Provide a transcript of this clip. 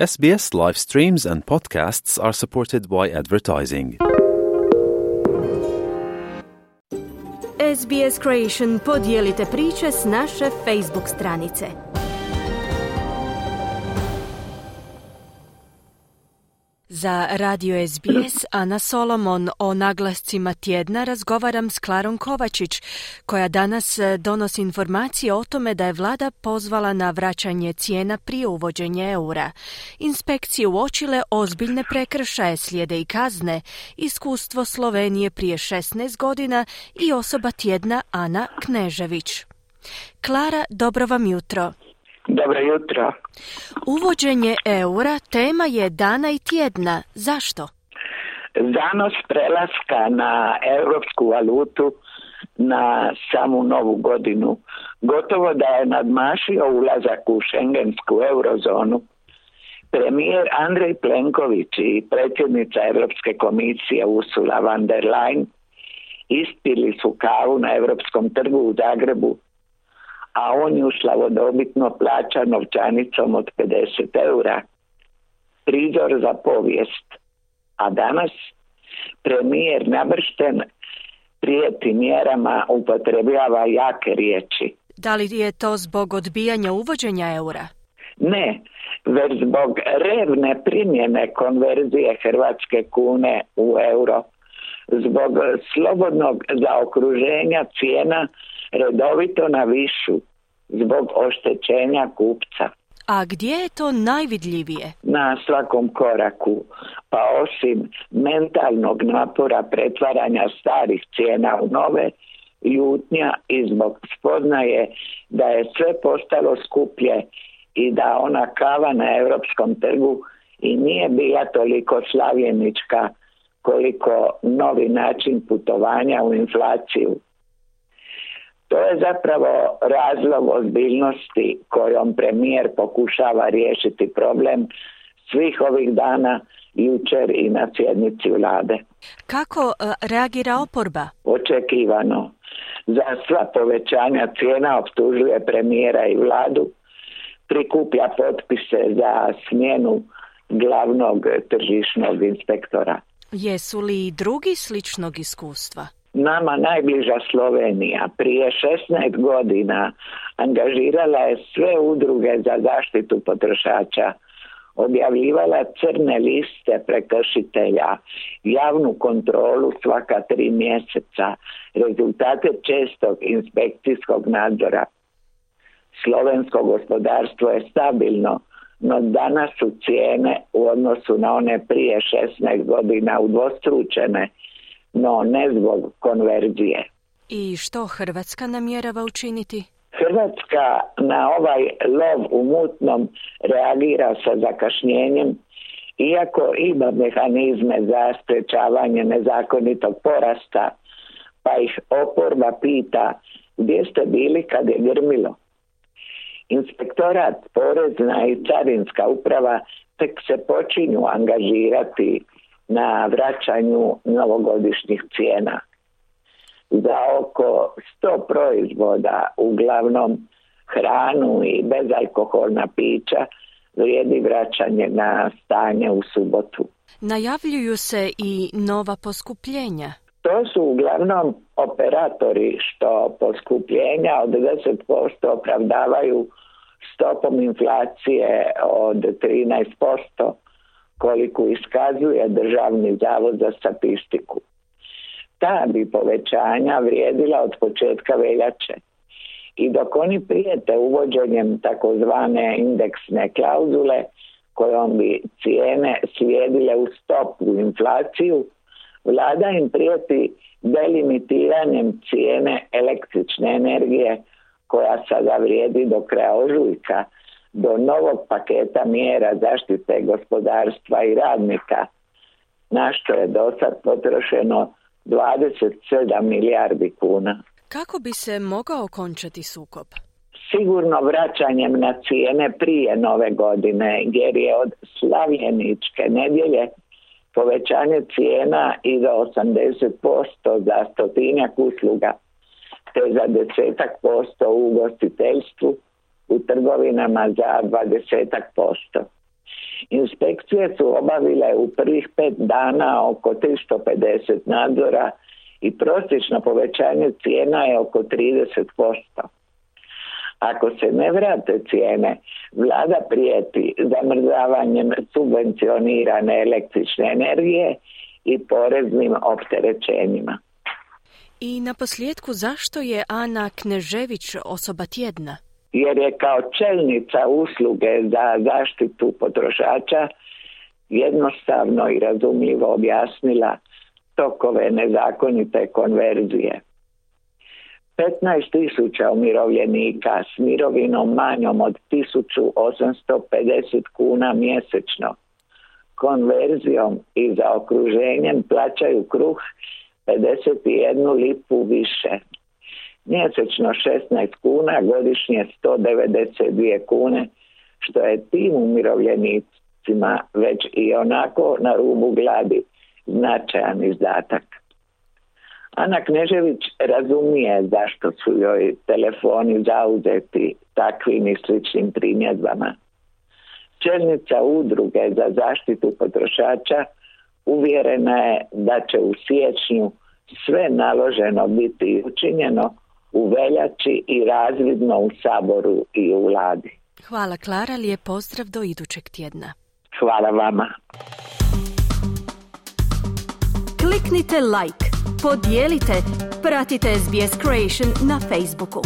SBS live streams and podcasts are supported by advertising. SBS Creation podijelite priče s naše Facebook stranice. Za Radio SBS Ana Solomon o naglascima tjedna razgovaram s Klarom Kovačić, koja danas e, donosi informacije o tome da je vlada pozvala na vraćanje cijena prije uvođenja eura. Inspekcije uočile ozbiljne prekršaje, slijede i kazne, iskustvo Slovenije prije 16 godina i osoba tjedna Ana Knežević. Klara, dobro vam jutro. Dobro jutro. Uvođenje eura tema je dana i tjedna. Zašto? Zanos prelaska na europsku valutu na samu novu godinu gotovo da je nadmašio ulazak u šengensku eurozonu. Premijer Andrej Plenković i predsjednica Europske komisije Ursula von der Leyen ispili su kavu na Europskom trgu u Zagrebu a on ju slavodobitno plaća novčanicom od 50 eura. Prizor za povijest. A danas premijer nabršten prijeti mjerama upotrebljava jake riječi. Da li je to zbog odbijanja uvođenja eura? Ne, već zbog revne primjene konverzije Hrvatske kune u euro, zbog slobodnog zaokruženja cijena redovito na višu zbog oštećenja kupca. A gdje je to najvidljivije? Na svakom koraku, pa osim mentalnog napora pretvaranja starih cijena u nove, ljutnja i zbog spoznaje da je sve postalo skuplje i da ona kava na europskom trgu i nije bila toliko slavljenička koliko novi način putovanja u inflaciju. To je zapravo razlog ozbiljnosti kojom premijer pokušava riješiti problem svih ovih dana jučer i na sjednici vlade. Kako e, reagira oporba? Očekivano. Za sva povećanja cijena optužuje premijera i vladu, prikuplja potpise za smjenu glavnog tržišnog inspektora. Jesu li i drugi sličnog iskustva? Nama najbliža Slovenija. Prije 16 godina angažirala je sve udruge za zaštitu potrošača. Objavljivala crne liste prekršitelja, javnu kontrolu svaka tri mjeseca, rezultate čestog inspekcijskog nadzora. Slovensko gospodarstvo je stabilno, no danas su cijene u odnosu na one prije 16 godina udvostručene no ne zbog konverzije. I što Hrvatska namjerava učiniti? Hrvatska na ovaj lov u mutnom reagira sa zakašnjenjem iako ima mehanizme za sprečavanje nezakonitog porasta, pa ih oporba pita gdje ste bili kad je grmilo. Inspektorat, porezna i carinska uprava tek se počinju angažirati na vraćanju novogodišnjih cijena. Za oko 100 proizvoda, uglavnom hranu i bezalkoholna pića, vrijedi vraćanje na stanje u subotu. Najavljuju se i nova poskupljenja. To su uglavnom operatori što poskupljenja od 10% opravdavaju stopom inflacije od 13%, koliko iskazuje Državni zavod za statistiku. Ta bi povećanja vrijedila od početka veljače. I dok oni prijete uvođenjem takozvane indeksne klauzule kojom bi cijene slijedile u stopu inflaciju, vlada im prijeti delimitiranjem cijene električne energije koja sada vrijedi do kraja ožujka do novog paketa mjera zaštite gospodarstva i radnika, na što je do sad potrošeno 27 milijardi kuna. Kako bi se mogao končati sukob? Sigurno vraćanjem na cijene prije nove godine, jer je od slavljeničke nedjelje povećanje cijena i do 80% za stotinjak usluga, te za desetak posto u ugostiteljstvu u trgovinama za 20 posto. Inspekcije su obavile u prvih pet dana oko 350 nadzora i prosječno povećanje cijena je oko 30%. Ako se ne vrate cijene, vlada prijeti zamrzavanjem subvencionirane električne energije i poreznim opterećenjima. I na posljedku zašto je Ana Knežević osoba tjedna? Jer je kao čelnica usluge za zaštitu potrošača jednostavno i razumljivo objasnila tokove nezakonite konverzije. 15 tisuća umirovljenika s mirovinom manjom od 1850 kuna mjesečno konverzijom i za okruženjem plaćaju kruh 51 lipu više. Mjesečno 16 kuna, godišnje 192 kune, što je tim umirovljenicima već i onako na rubu gladi značajan izdatak. Ana Knežević razumije zašto su joj telefoni zauzeti takvim i sličnim primjedbama. Čelnica udruge za zaštitu potrošača uvjerena je da će u siječnju sve naloženo biti učinjeno u veljači i razvidno u Saboru i u vladi. Hvala Klara, lijep pozdrav do idućeg tjedna. Hvala vama. Kliknite like, podijelite, pratite SBS Creation na Facebooku.